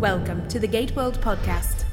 Welcome to the Gate World Podcast.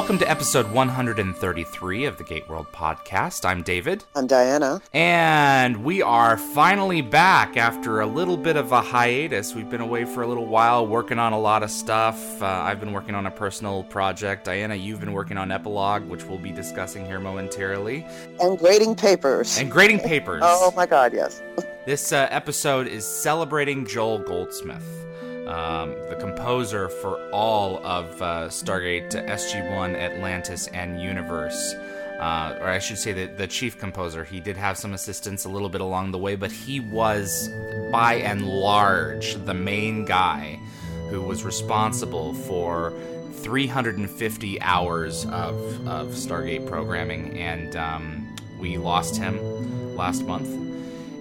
Welcome to episode 133 of the Gate World podcast. I'm David. I'm Diana. And we are finally back after a little bit of a hiatus. We've been away for a little while working on a lot of stuff. Uh, I've been working on a personal project. Diana, you've been working on Epilogue, which we'll be discussing here momentarily. And grading papers. And grading papers. oh my god, yes. this uh, episode is celebrating Joel Goldsmith um, the composer for all of uh, Stargate SG1, Atlantis, and Universe. Uh, or I should say that the chief composer. He did have some assistance a little bit along the way, but he was, by and large, the main guy who was responsible for 350 hours of, of Stargate programming, and um, we lost him last month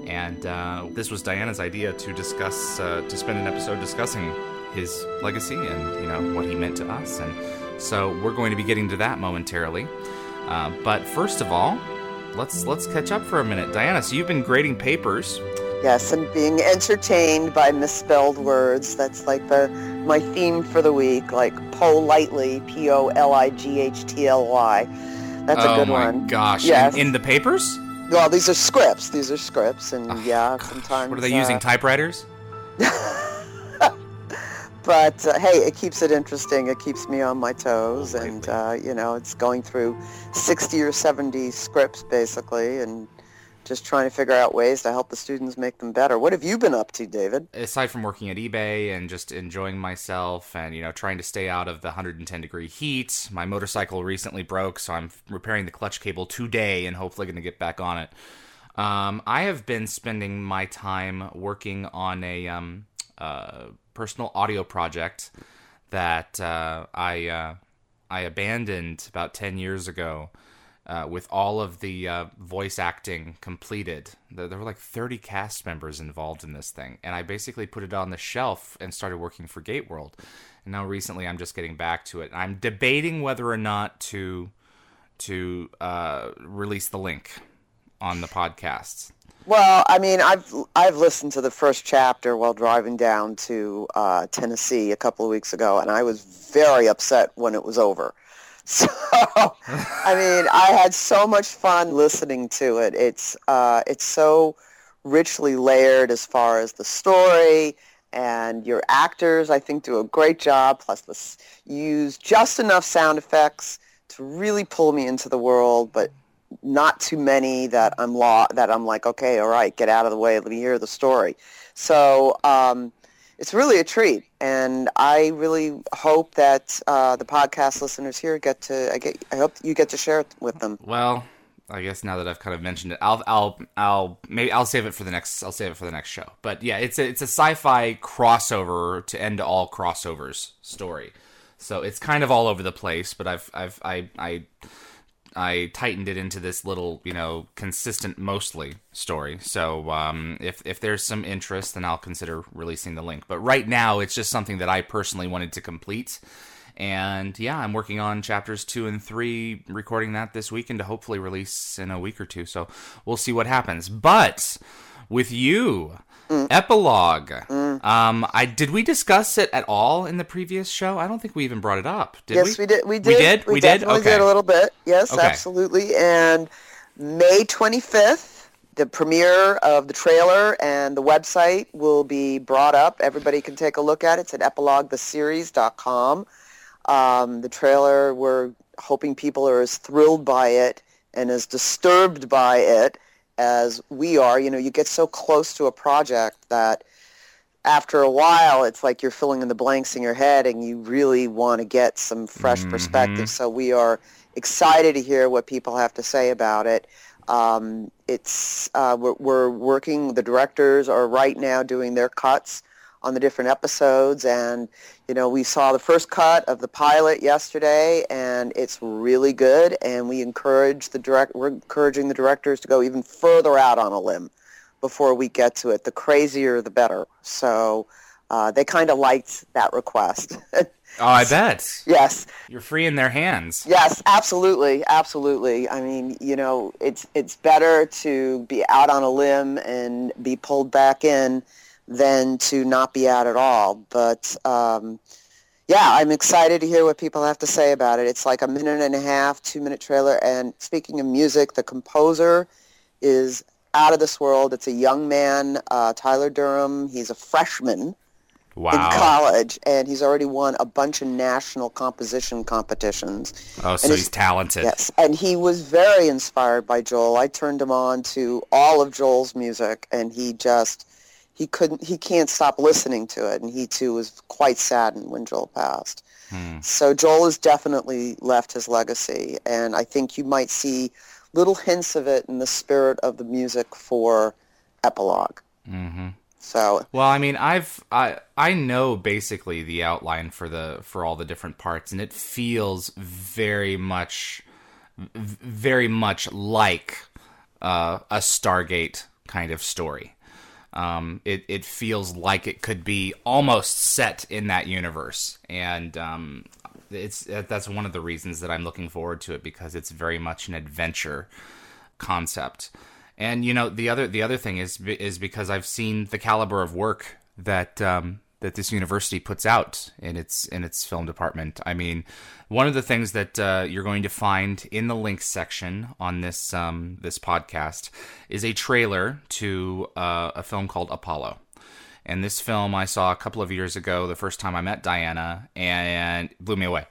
and uh, this was Diana's idea to discuss, uh, to spend an episode discussing his legacy and you know what he meant to us. And so we're going to be getting to that momentarily. Uh, but first of all, let's let's catch up for a minute. Diana, so you've been grading papers. Yes, and being entertained by misspelled words. That's like the my theme for the week, like politely, P O L I G H T L Y. That's oh a good my one. gosh! Yes. In, in the papers? Well, these are scripts. These are scripts, and Oh, yeah, gosh, sometimes. What are they uh, using? Typewriters? but uh, hey, it keeps it interesting. It keeps me on my toes, Oh, and uh, you know, it's going through sixty or seventy scripts basically, and just trying to figure out ways to help the students make them better. What have you been up to, David? aside from working at eBay and just enjoying myself and you know trying to stay out of the 110 degree heat, my motorcycle recently broke, so I'm repairing the clutch cable today and hopefully going to get back on it. Um, I have been spending my time working on a um, uh, personal audio project that uh, I uh, I abandoned about 10 years ago uh, with all of the uh, voice acting completed. There, were like 30 cast members involved in this thing, and I basically put it on the shelf and started working for Gate World. And now recently, I'm just getting back to it. I'm debating whether or not to to uh, release the link on the podcast. Well, I mean, I've I've listened to the first chapter while driving down to uh, Tennessee a couple of weeks ago, and I was very upset when it was over. So, I mean, I had so much fun listening to it. It's uh, it's so richly layered as far as the story and your actors. I think do a great job. Plus, this use just enough sound effects to really pull me into the world, but not too many that I'm law that I'm like, okay, all right, get out of the way. Let me hear the story. So um, it's really a treat, and I really hope that uh, the podcast listeners here get to. I get. I hope you get to share it with them. Well, I guess now that I've kind of mentioned it, I'll I'll I'll maybe I'll save it for the next I'll save it for the next show. But yeah, it's a it's a sci-fi crossover to end all crossovers story. So it's kind of all over the place, but I've I've I I I tightened it into this little, you know, consistent mostly story. So um, if if there's some interest, then I'll consider releasing the link. But right now, it's just something that I personally wanted to complete. And yeah, I'm working on chapters two and three, recording that this weekend to hopefully release in a week or two. So we'll see what happens. But with you, epilogue. Um, I did we discuss it at all in the previous show? I don't think we even brought it up. Did yes, we? we did. We did. We did? We did? definitely Okay. did a little bit. Yes, Okay. absolutely. And May 25th, the premiere of the trailer and the website will be brought up. Everybody can take a look at it. It's at epiloguetheseries.com. Um, the trailer, we're hoping people are as thrilled by it and as disturbed by it as we are. You know, you get so close to a project that after a while, it's like you're filling in the blanks in your head and you really want to get some fresh Mhm. perspective. So we are excited to hear what people have to say about it. Um, it's uh, we're, we're working. The directors are right now doing their cuts on the different episodes, and you know we saw the first cut of the pilot yesterday, and it's really good. And we encourage the direct. We're encouraging the directors to go even further out on a limb before we get to it. The crazier, the better. So uh, they kind of liked that request. Oh, I bet. yes, You're free in their hands. yes, absolutely, absolutely. I mean, you know, it's it's better to be out on a limb and be pulled back in than to not be out at all. But um, yeah, I'm excited to hear what people have to say about it. It's like a minute and a half, two minute trailer. And speaking of music, the composer is out of this world. It's a young man, uh, Tyler Durham. He's a freshman Wow. in college, and he's already won a bunch of national composition competitions. Oh, so he's talented. Yes, and he was very inspired by Joel. I turned him on to all of Joel's music, and he just he couldn't he can't stop listening to it, and he too was quite saddened when Joel passed. Hmm. So Joel has definitely left his legacy, and I think you might see little hints of it in the spirit of the music for Epilogue. hmm So Well, I mean, I've I I know basically the outline for the for all the different parts, and it feels very much, very much like uh, a Stargate kind of story. Um, it it feels like it could be almost set in that universe, and um, it's that's one of the reasons that I'm looking forward to it because it's very much an adventure concept. And you know the other the other thing is is because I've seen the caliber of work that um, that this university puts out in its in its film department. I mean, one of the things that uh, you're going to find in the links section on this um, this podcast is a trailer to uh, a film called Apollo. And this film I saw a couple of years ago, the first time I met Diana, and it blew me away.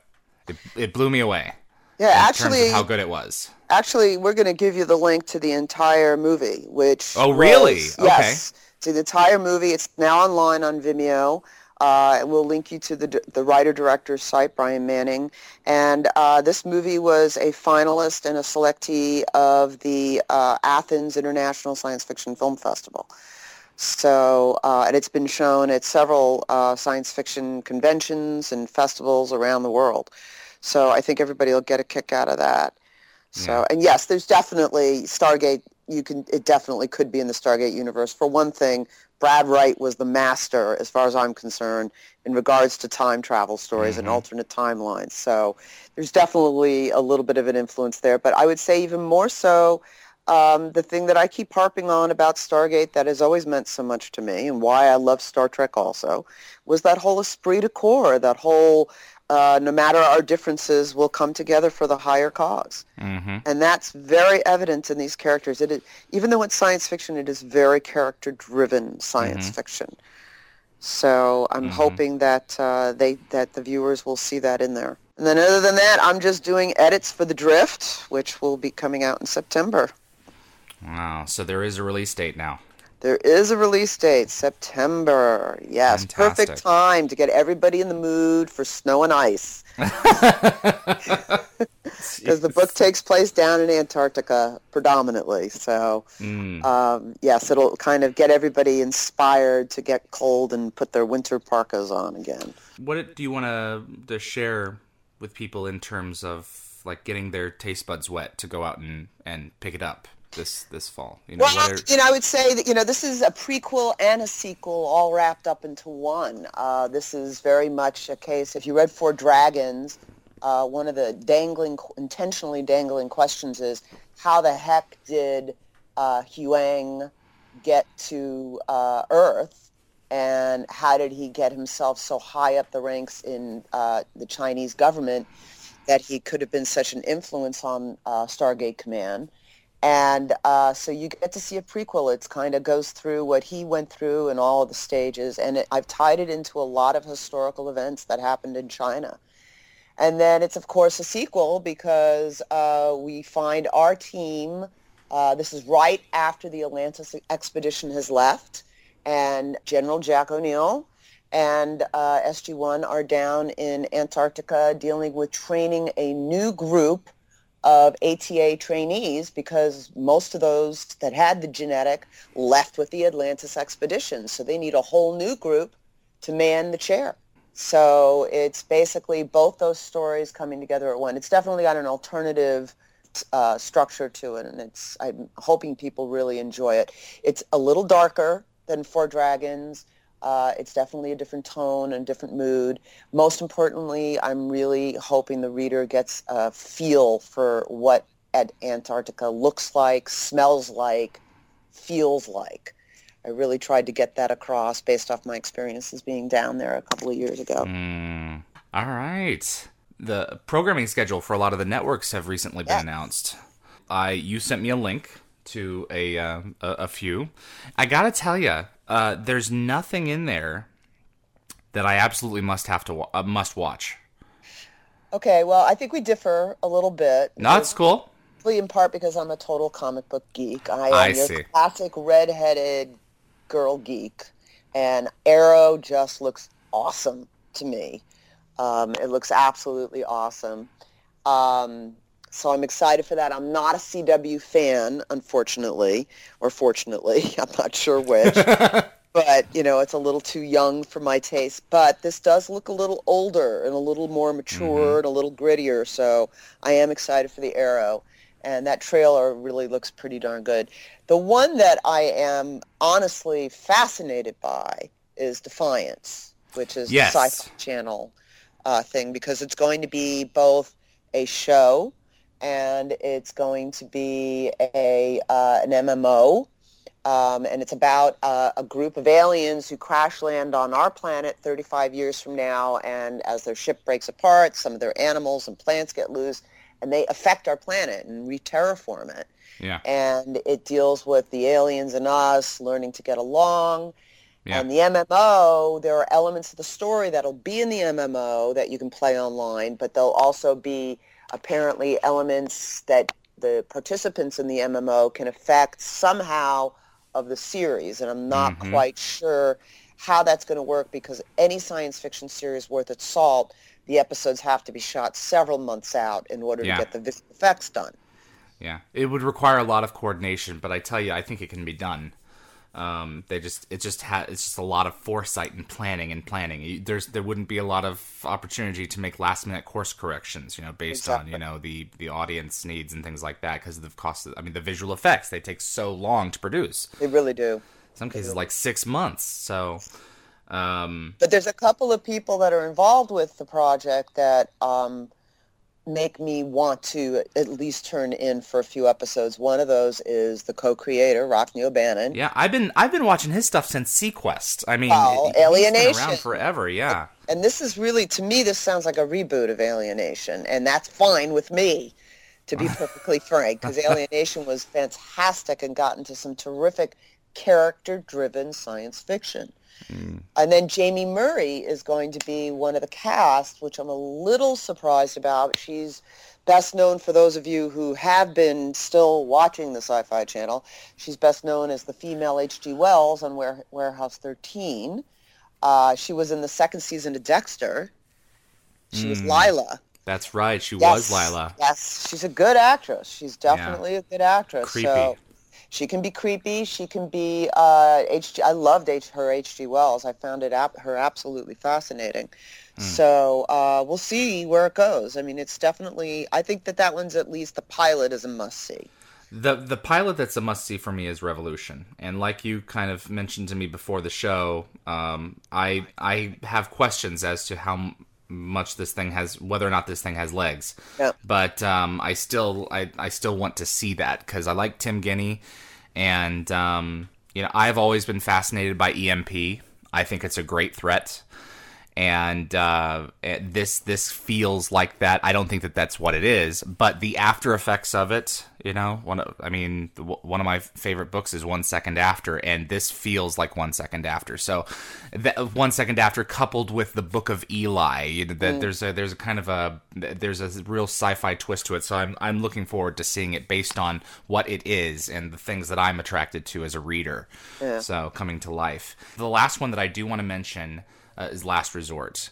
It, it blew me away. yeah, actually, how good it was. Actually, we're going to give you the link to the entire movie, which Oh, really? was- Okay. Yes, to the entire movie. It's now online on Vimeo. Uh, we'll link you to the the writer director's site, Brian Manning. And uh, this movie was a finalist and a selectee of the uh, Athens International Science Fiction Film Festival. So, uh, and it's been shown at several uh, science fiction conventions and festivals around the world. So I think everybody will get a kick out of that. So, and yes, there's definitely Stargate. You can, it definitely could be in the Stargate universe. For one thing, Brad Wright was the master, as far as I'm concerned, in regards to time travel stories and alternate timelines. So, there's definitely a little bit of an influence there. But I would say even more so, um, the thing that I keep harping on about Stargate that has always meant so much to me, and why I love Star Trek also, was that whole esprit de corps, that whole uh, no matter our differences, we'll come together for the higher cause. hmm And that's very evident in these characters. It is, even though it's science fiction, it is very character-driven science fiction. So I'm hoping that uh, they that the viewers will see that in there. And then other than that, I'm just doing edits for The Drift, which will be coming out in September. Wow. So there is a release date now. There is a release date, September. Yes, Fantastic. perfect time to get everybody in the mood for snow and ice. Because the book takes place down in Antarctica predominantly. So, Mm. um, yes, it'll kind of get everybody inspired to get cold and put their winter parkas on again. What do you want to share with people in terms of like getting their taste buds wet to go out and, and pick it up this this fall? You know, Well, are, you know, I would say that you know this is a prequel and a sequel all wrapped up into one. Uh, this is very much a case. If you read Four Dragons, uh, one of the dangling, intentionally dangling questions is how the heck did uh, Huang get to uh, Earth, and how did he get himself so high up the ranks in uh, the Chinese government that he could have been such an influence on uh, Stargate Command? And uh, so you get to see a prequel. It kind of goes through what he went through and all the stages. And it, I've tied it into a lot of historical events that happened in China. And then it's, of course, a sequel because uh, we find our team. Uh, this is right after the Atlantis expedition has left. And General Jack O'Neill and uh, SG-1 are down in Antarctica dealing with training a new group of ATA trainees because most of those that had the genetic left with the Atlantis expedition. So they need a whole new group to man the chair. So it's basically both those stories coming together at one. It's definitely got an alternative uh, structure to it, and it's I'm hoping people really enjoy it. It's a little darker than Four Dragons. Uh, it's definitely a different tone and different mood. Most importantly, I'm really hoping the reader gets a feel for what Antarctica looks like, smells like, feels like. I really tried to get that across based off my experiences being down there a couple of years ago. Mm, all right. The programming schedule for a lot of the networks have recently been announced. I you sent me a link to a uh, a, a, few. I gotta tell you, uh, there's nothing in there that I absolutely must have to wa- uh, must watch. Okay, well, I think we differ a little bit. No, it's cool. In part because I'm a total comic book geek. I am I your see. classic redheaded girl geek, and Arrow just looks awesome to me. Um, it looks absolutely awesome. Um, so I'm excited for that. I'm not a CW fan, unfortunately, or fortunately. I'm not sure which. but, you know, it's a little too young for my taste. But this does look a little older and a little more mature and a little grittier. So I am excited for the Arrow. And that trailer really looks pretty darn good. The one that I am honestly fascinated by is Defiance, which is Yes. the Sci-Fi Channel uh, thing, because it's going to be both a show and it's going to be a uh, an MMO, um, and it's about uh, a group of aliens who crash land on our planet 35 years from now, and as their ship breaks apart, some of their animals and plants get loose, and they affect our planet and re-terraform it. Yeah. And it deals with the aliens and us learning to get along. Yeah. And the MMO, there are elements of the story that'll be in the MMO that you can play online, but they'll also be apparently elements that the participants in the MMO can affect somehow of the series. And I'm not Mhm. quite sure how that's going to work because any science fiction series worth its salt, the episodes have to be shot several months out in order Yeah. to get the visual effects done. Yeah, it would require a lot of coordination, but I tell you, I think it can be done. Um, they just it just ha- it's just a lot of foresight and planning and planning. There's there wouldn't be a lot of opportunity to make last minute course corrections, you know, based on you know the the audience needs and things like that because of the cost. Of, I mean, the visual effects they take so long to produce. They really do. In some cases, like six months. So, um, But there's a couple of people that are involved with the project that um, make me want to at least turn in for a few episodes. One of those is the co-creator, Rockne O'Bannon. yeah, I've been I've been watching his stuff since seaQuest. I mean, Oh, Alien Nation. around forever. Yeah. And this is really, to me, this sounds like a reboot of Alien Nation, and that's fine with me, to be perfectly frank, because Alien Nation was fantastic and got into some terrific character-driven science fiction. And then Jaime Murray is going to be one of the cast, which I'm a little surprised about. She's best known for those of you who have been still watching the Sci-Fi Channel. She's best known as the female H.G. Wells on Ware- Warehouse 13. Uh, she was in the second season of Dexter. She was Lila. That's right. She Yes, was Lila. Yes, she's a good actress. She's definitely a good actress. Creepy. So she can be creepy. She can be uh, H. I loved H, her H.G. Wells. I found it ap- her absolutely fascinating. Hmm. So uh, we'll see where it goes. I mean, it's definitely. I think that that one's at least the pilot is a must see. The the pilot that's a must see for me is Revolution, and like you kind of mentioned to me before the show, um, I I have questions as to how much this thing has, whether or not this thing has legs. Yeah. But um, I still I, I still want to see that because I like Tim Guinee, and um, you know I've always been fascinated by EMP. I think it's a great threat and uh, this this feels like that. I don't think that that's what it is, but the after effects of it, you know, one of, I mean, one of my favorite books is One Second After, and this feels like One Second After. So, that, One Second After, coupled with the Book of Eli, you know, that there's a there's a kind of a there's a real sci-fi twist to it. So I'm I'm looking forward to seeing it based on what it is and the things that I'm attracted to as a reader. So coming to life. The last one that I do want to mention uh, is Last Resort.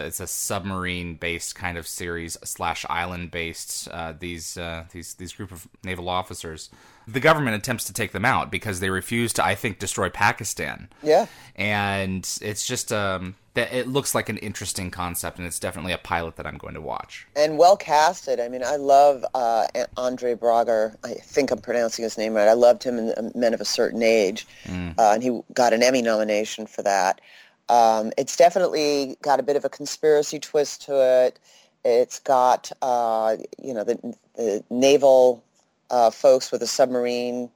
It's a submarine-based kind of series slash island-based. Uh, these uh, these these group of naval officers the government attempts to take them out because they refuse to, I think, destroy Pakistan. Yeah. And it's just um, that it looks like an interesting concept, and it's definitely a pilot that I'm going to watch. And well casted. I mean, I love uh, Andre Braugher. I think I'm pronouncing his name right. I loved him in Men of a Certain Age, mm. uh, and he got an Emmy nomination for that. Um, it's definitely got a bit of a conspiracy twist to it. It's got, uh, you know, the, the naval uh, folks with a submarine.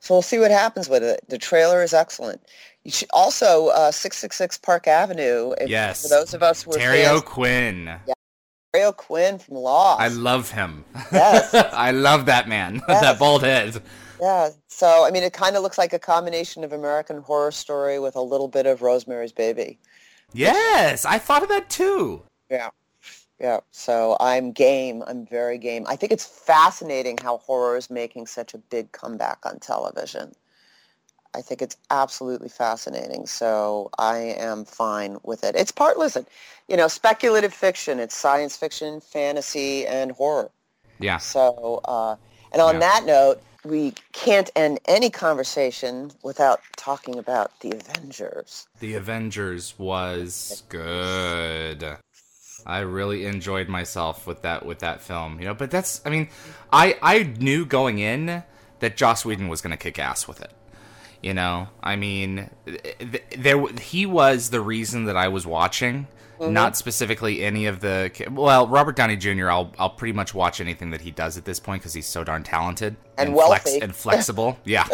So we'll see what happens with it. The trailer is excellent. You should also uh, 666 Park Avenue. If, yes. For those of us who are Terry fans, O'Quinn. Yeah. Terry O'Quinn from Lost. I love him. Yes. I love that man. Yes. that bald head. Yeah. So I mean, it kind of looks like a combination of American Horror Story with a little bit of Rosemary's Baby. Yes, I thought of that too. Yeah. Yeah, so I'm game. I'm very game. I think it's fascinating how horror is making such a big comeback on television. I think it's absolutely fascinating. So I am fine with it. It's part, listen, you know, speculative fiction. It's science fiction, fantasy, and horror. Yeah. So, uh, and on yeah. that note, we can't end any conversation without talking about the Avengers. The Avengers was good. I really enjoyed myself with that with that film, you know. But that's, I mean, I I knew going in that Joss Whedon was going to kick ass with it. You know, I mean, there he was the reason that I was watching, mm-hmm. not specifically any of the. Well, Robert Downey Jr. I'll I'll pretty much watch anything that he does at this point because he's so darn talented and, and wealthy flex, and flexible. yeah.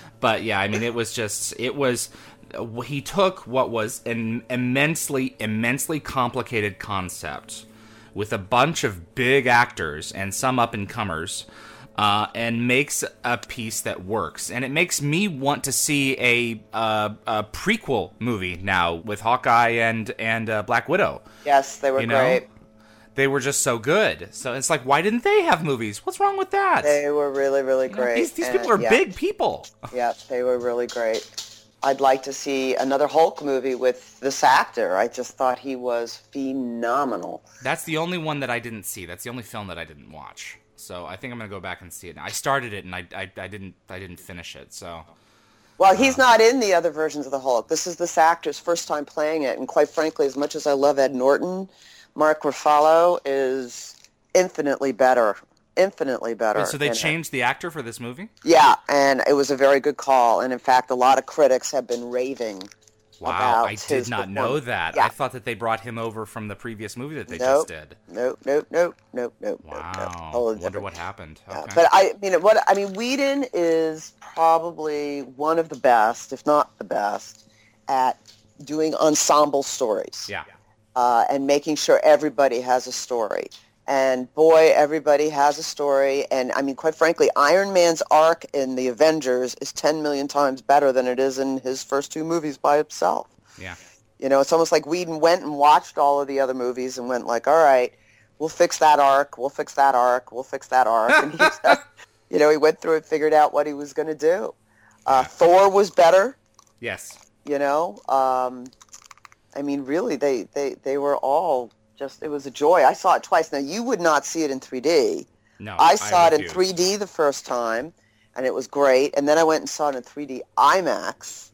but yeah, I mean, it was just it was he took what was an immensely, immensely complicated concept with a bunch of big actors and some up and comers. Uh, and makes a piece that works, and it makes me want to see a, uh, a prequel movie now with Hawkeye and and uh, Black Widow. Yes, they were you know? great. They were just so good. So it's like, why didn't they have movies? What's wrong with that? They were really, really great. You know, these, these people are yeah. big people. Yeah, they were really great. I'd like to see another Hulk movie with this actor. I just thought he was phenomenal. That's the only one that I didn't see. That's the only film that I didn't watch. So I think I'm gonna go back and see it. Now. I started it and I, I, I didn't I didn't finish it. So. Well, he's uh, not in the other versions of the Hulk. This is this actor's first time playing it, and quite frankly, as much as I love Ed Norton, Mark Ruffalo is infinitely better infinitely better. Wait, so they changed it. the actor for this movie? Yeah, and it was a very good call. And in fact, a lot of critics have been raving. Wow, I did not know that. Yeah. I thought that they brought him over from the previous movie that they nope, just did. Nope, nope, nope, nope, nope. Wow. Nope, Wonder what happened. Okay. But I mean, what I mean, Whedon is probably one of the best, if not the best, at doing ensemble stories. Yeah. Uh, and making sure everybody has a story. And boy, everybody has a story. And I mean, quite frankly, Iron Man's arc in the Avengers is 10 million times better than it is in his first two movies by himself. Yeah. You know, it's almost like Whedon went and watched all of the other movies and went like, all right, we'll fix that arc, we'll fix that arc, we'll fix that arc. and he just, you know, he went through and figured out what he was going to do. Uh, yeah. Thor was better. Yes. You know, um, I mean, really, they, they, they were all just it was a joy. I saw it twice. Now you would not see it in 3D. No, I saw I it in 3D the first time, and it was great. And then I went and saw it in 3D IMAX,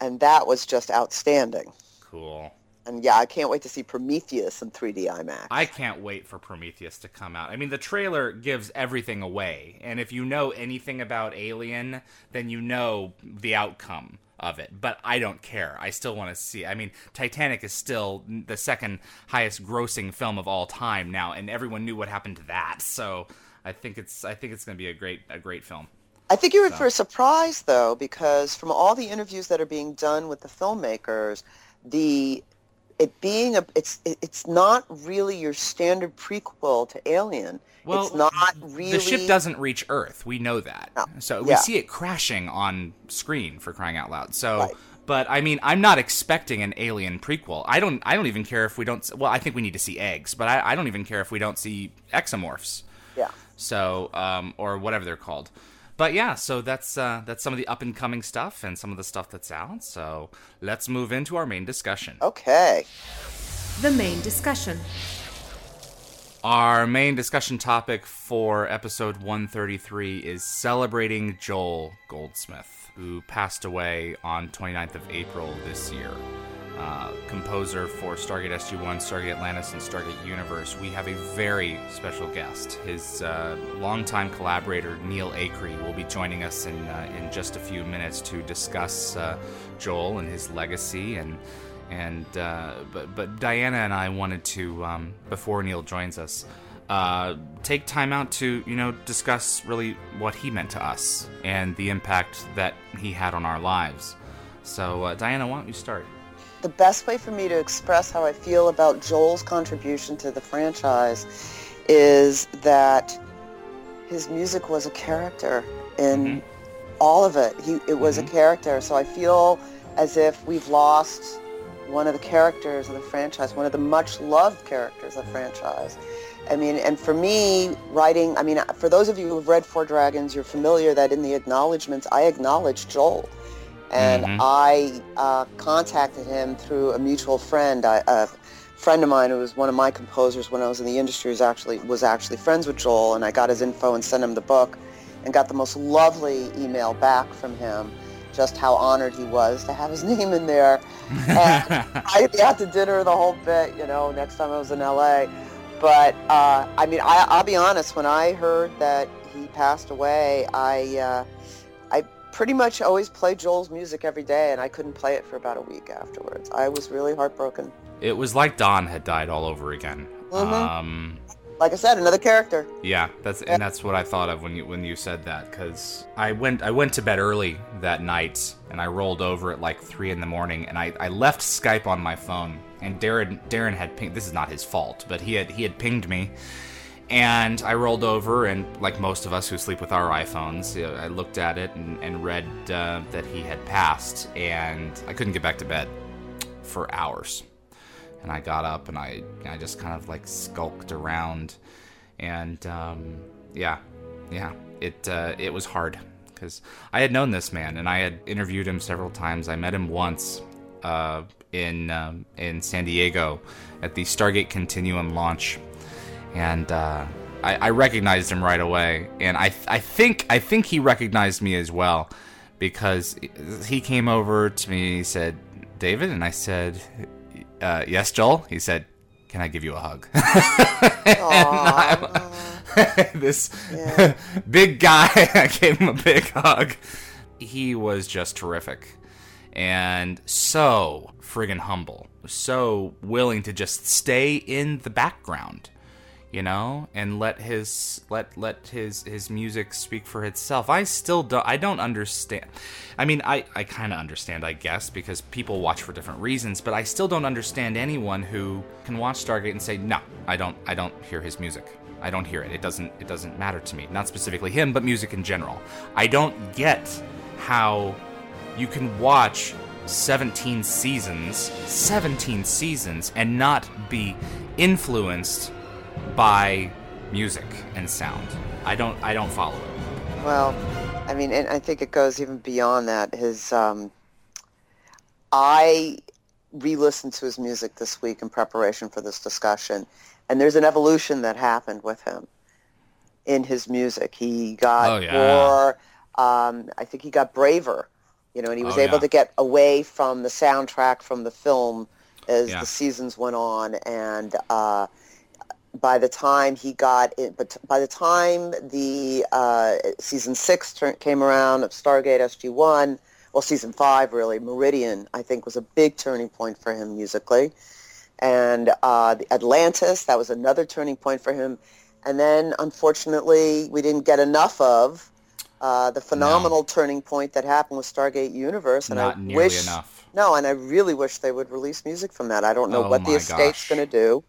and that was just outstanding. Cool. And yeah, I can't wait to see Prometheus in 3D IMAX. I can't wait for Prometheus to come out. I mean, the trailer gives everything away, and if you know anything about Alien, then you know the outcome of it, but I don't care. I still want to see. I mean, Titanic is still the second highest grossing film of all time now, and everyone knew what happened to that. So I think it's I think it's going to be a great a great film. I think you're in so. for a surprise though, because from all the interviews that are being done with the filmmakers, the it being a it's it's not really your standard prequel to Alien. Well, it's not really the ship doesn't reach Earth. We know that. No. So we yeah. see it crashing on screen for crying out loud. So. Right. But I mean, I'm not expecting an Alien prequel. I don't. I don't even care if we don't. Well, I think we need to see eggs, but I, I don't even care if we don't see xenomorphs. Yeah. So, um, or whatever they're called but yeah, so that's uh, that's some of the up and coming stuff and some of the stuff that's out. So let's move into our main discussion. Okay. The main discussion. Our main discussion topic for episode 133 is celebrating Joel Goldsmith, who passed away on 29th of April this year. Uh, composer for Stargate SG-1, Stargate Atlantis, and Stargate Universe, we have a very special guest. His uh, longtime collaborator Neil Acree will be joining us in uh, in just a few minutes to discuss uh, Joel and his legacy and and uh, but but Diana and I wanted to um, before Neil joins us. Take time out to you know discuss really what he meant to us and the impact that he had on our lives. So Diana, why don't you start? The best way for me to express how I feel about Joel's contribution to the franchise is that his music was a character in Mhm. all of it. He it was Mhm. a character. So I feel as if we've lost one of the characters of the franchise, one of the much loved characters of the franchise. I mean, and for me, writing, I mean, for those of you who've read Four Dragons, you're familiar that in the acknowledgments, I acknowledge Joel. And Mhm. I uh, contacted him through a mutual friend. I, a friend of mine who was one of my composers when I was in the industry was actually, was actually friends with Joel, and I got his info and sent him the book and got the most lovely email back from him, just how honored he was to have his name in there. And I got to dinner the whole bit, you know, next time I was in LA. But uh, I mean, I, I'll be honest. When I heard that he passed away, I uh, I pretty much always played Joel's music every day, and I couldn't play it for about a week afterwards. I was really heartbroken. it was like Don had died all over again. Mhm. Um, Like I said, another character. Yeah, that's and that's what I thought of when you when you said that because I went I went to bed early that night and I rolled over at like three in the morning and I, I left Skype on my phone and Darren Darren had pinged this is not his fault but he had he had pinged me and I rolled over and like most of us who sleep with our iPhones I looked at it and, and read uh, that he had passed. And I couldn't get back to bed for hours. And I got up and I I just kind of like skulked around, and um, yeah, yeah, it uh, it was hard. Because I had known this man and I had interviewed him several times. I met him once uh, in um, in San Diego at the Stargate Continuum launch, and uh, I, I recognized him right away. And I I think I think he recognized me as well because he came over to me. He said, "David," and I said uh, yes, Joel. He said, "Can I give you a hug?" This Yeah. big guy, I gave him a big hug. He was just terrific, and so friggin' humble, so willing to just stay in the background, you know, and let his let let his his music speak for itself. I still don't. I don't understand. I mean, I I kind of understand, I guess, because people watch for different reasons. But I still don't understand anyone who can watch Stargate and say, "No, I don't. I don't hear his music. I don't hear it. It doesn't. It doesn't matter to me. Not specifically him, but music in general. I don't get how you can watch 17 seasons, 17 seasons, and not be influenced by music and sound. I don't. I don't follow it. Well, I mean, and I think it goes even beyond that. His, um, I re-listened to his music this week in preparation for this discussion, and there's an evolution that happened with him in his music. He got Oh, yeah. more. Um, I think he got braver, you know, and he was Oh, able yeah. to get away from the soundtrack from the film as Yeah. the seasons went on, and. Uh, by the time he got it, but by the time the uh, season six turn, came around of Stargate SG-1, well, season five really, Meridian, I think was a big turning point for him musically. And uh, the Atlantis, that was another turning point for him. And then, unfortunately, we didn't get enough of uh, the phenomenal turning point that happened with Stargate Universe. And Not I wish, enough. No, and I really wish they would release music from that. I don't know Oh what the estate's going to do.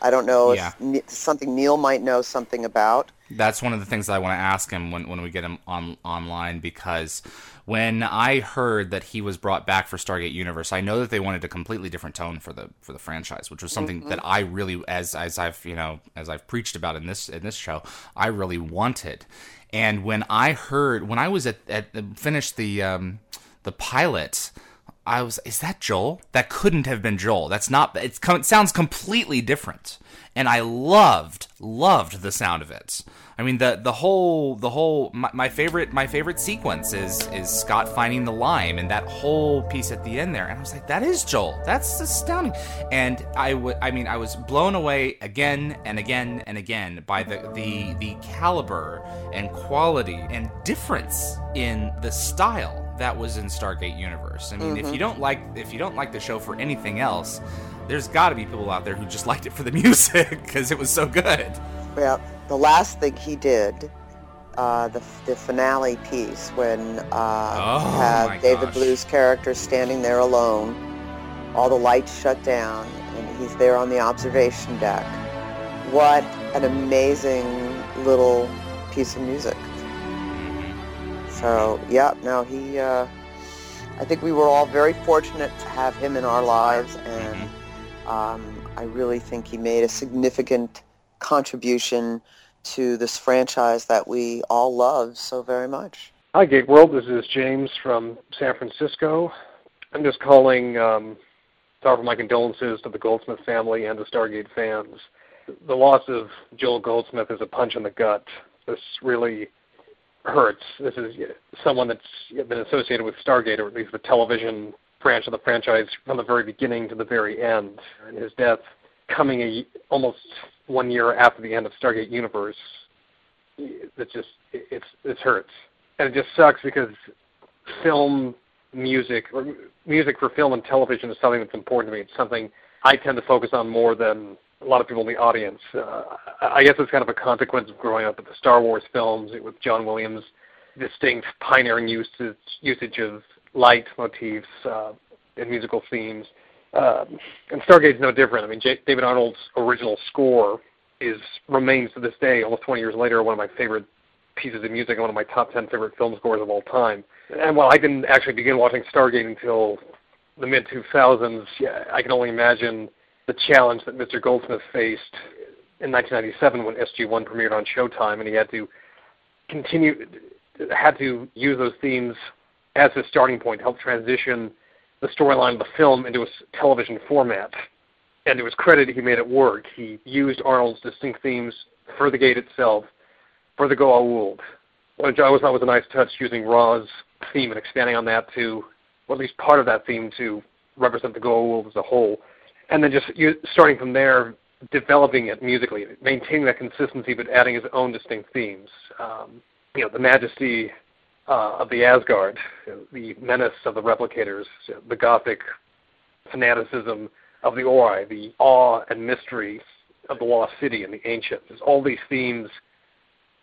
I don't know Yeah. if something Neil might know something about. That's one of the things that I want to ask him when, when we get him on online because when I heard that he was brought back for Stargate Universe, I know that they wanted a completely different tone for the for the franchise, which was something that I really as as I've you know as I've preached about in this in this show, I really wanted. And when I heard when I was at, at finished the um, the pilot, I was, is that Joel? That couldn't have been Joel. That's not, it sounds completely different. And I loved, loved the sound of it. I mean the the whole the whole my, my, favorite my favorite sequence is is Scott finding the lime and that whole piece at the end there and I was like that is Joel that's astounding and I would I mean I was blown away again and again and again by the the the caliber and quality and difference in the style that was in Stargate Universe. I mean, mm-hmm. if you don't like if you don't like the show for anything else, there's got to be people out there who just liked it for the music because it was so good. Yeah, the last thing he did, uh, the the finale piece when uh, oh, have David gosh. Blue's character standing there alone, all the lights shut down, and he's there on the observation deck. What an amazing little piece of music. So yeah, no, he. Uh, I think we were all very fortunate to have him in our lives, and mm-hmm. um, I really think he made a significant contribution to this franchise that we all love so very much. Hi, Gate World. This is James from San Francisco. I'm just calling um, to offer my condolences to the Goldsmith family and the Stargate fans. The loss of Joel Goldsmith is a punch in the gut. This really hurts. This is someone that's been associated with Stargate, or at least the television branch of the franchise, from the very beginning to the very end. And his death coming a, almost one year after the end of Stargate Universe, it just it's it hurts, and it just sucks because film music or music for film and television is something that's important to me. It's something I tend to focus on more than a lot of people in the audience. Uh, I guess it's kind of a consequence of growing up with the Star Wars films with John Williams' distinct pioneering usage, usage of light motifs uh, and musical themes. Um, and Stargate's no different. I mean, J- David Arnold's original score is remains to this day, almost 20 years later, one of my favorite pieces of music and one of my top 10 favorite film scores of all time. And while I didn't actually begin watching Stargate until the mid 2000s, yeah, I can only imagine the challenge that Mr. Goldsmith faced in 1997 when SG1 premiered on Showtime, and he had to continue, had to use those themes as his starting point, to help transition the storyline of the film into a television format. And to his credit, he made it work. He used Arnold's distinct themes for the gate itself, for the Goa'uld, which I always thought was a nice touch, using Ra's theme and expanding on that to, or at least part of that theme to represent the Goa'uld as a whole and then just you, starting from there, developing it musically, maintaining that consistency, but adding his own distinct themes. Um, you know, the majesty uh, of the Asgard, the menace of the replicators, the gothic fanaticism of the Ori, the awe and mystery of the lost city and the ancients. There's all these themes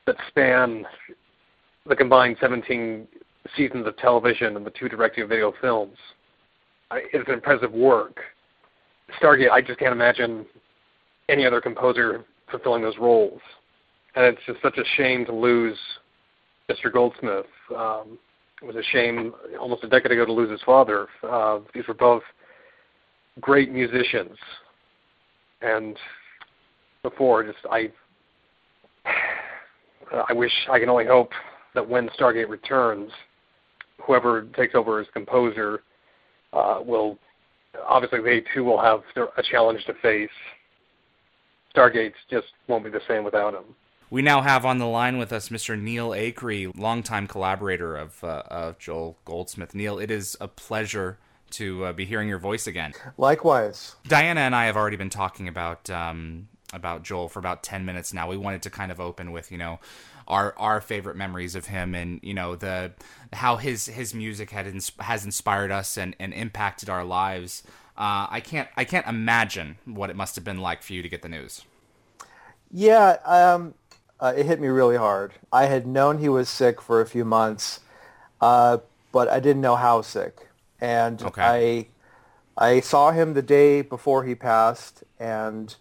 that span the combined 17 seasons of television and the two direct-to-video films. It's an impressive work. Stargate, I just can't imagine any other composer fulfilling those roles. And it's just such a shame to lose Mr. Goldsmith. Um, it was a shame almost a decade ago to lose his father. Uh, these were both great musicians. And before, just I, I wish I can only hope that when Stargate returns, whoever takes over as composer uh, will obviously they too will have a challenge to face. Stargates just won't be the same without him. We now have on the line with us Mr. Neil Acree, longtime collaborator of, uh, of Joel Goldsmith. Neil, it is a pleasure to uh, be hearing your voice again. Likewise. Diana and I have already been talking about um, about Joel for about ten minutes now. We wanted to kind of open with you know our our favorite memories of him and you know the how his his music had ins- has inspired us and, and impacted our lives. Uh, I can't I can't imagine what it must have been like for you to get the news. Yeah, um, uh, it hit me really hard. I had known he was sick for a few months, uh, but I didn't know how sick. And okay. I I saw him the day before he passed, and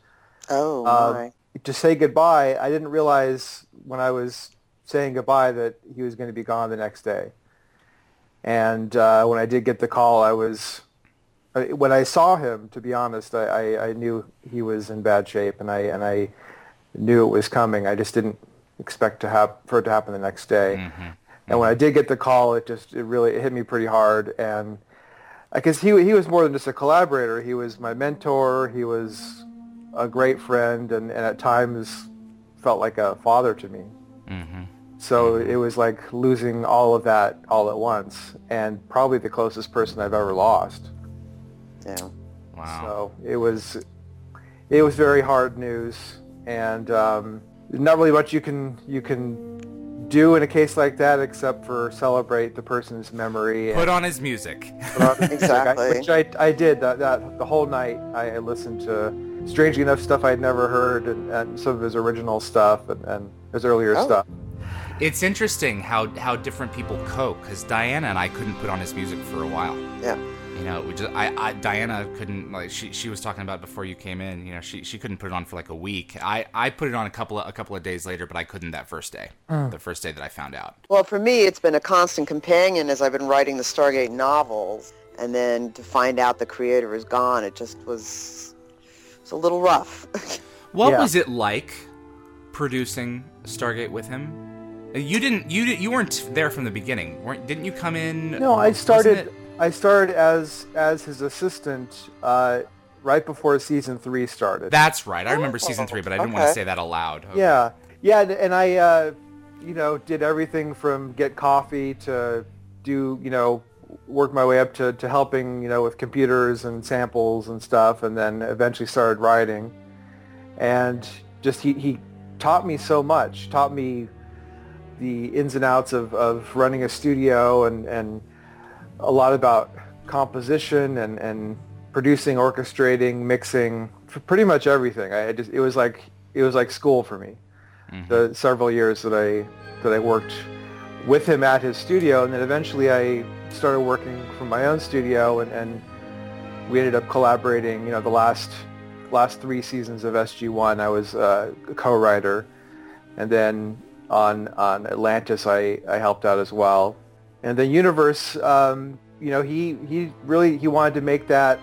oh uh, to say goodbye, I didn't realize when I was saying goodbye that he was going to be gone the next day. And uh, when I did get the call, I was when I saw him. To be honest, I, I, I, knew he was in bad shape, and I and I knew it was coming. I just didn't expect to have for it to happen the next day. Mm-hmm. And when I did get the call, it just it really it hit me pretty hard. And because he he was more than just a collaborator, he was my mentor. He was a great friend, and, and at times felt like a father to me. Mm-hmm. So it was like losing all of that all at once, and probably the closest person I've ever lost. Yeah. Wow. So it was, it was very hard news, and um, not really much you can you can do in a case like that except for celebrate the person's memory. Put on his music. Exactly. Which I, I did that, that the whole night. I, I listened to strangely enough stuff I'd never heard and, and some of his original stuff and, and his earlier Oh. stuff. It's interesting how how different people cope because Diana and I couldn't put on his music for a while. Yeah. You know, we just I, I Diana couldn't like she she was talking about before you came in. You know, she she couldn't put it on for like a week. I I put it on a couple of a couple of days later, but I couldn't that first day. Mm. The first day that I found out. Well, for me, it's been a constant companion as I've been writing the Stargate novels, and then to find out the creator is gone, it just was it's a little rough. What Yeah. was it like producing Stargate with him? You didn't you did, you weren't there from the beginning, weren't? Didn't you come in? No, I started. I started as as his assistant uh, right before season three started. That's right. I remember season three, but I didn't want to say that aloud. Okay. Yeah, yeah, and- and I, uh, you know, did everything from get coffee to do, you know, work my way up to, to helping, you know, with computers and samples and stuff, and then eventually started writing. And just he, he taught me so much, taught me the ins and outs of, of running a studio and, and a lot about composition and, and producing, orchestrating, mixing, pretty much everything. I I just, it was like it was like school for me. Mm-hmm. The several years that I that I worked with him at his studio, and then eventually I started working from my own studio, and, and we ended up collaborating. You know, the last last three seasons of SG1, I was uh, a co-writer, and then on on Atlantis, I, I helped out as well. And then Universe, um, you know, he he really he wanted to make that,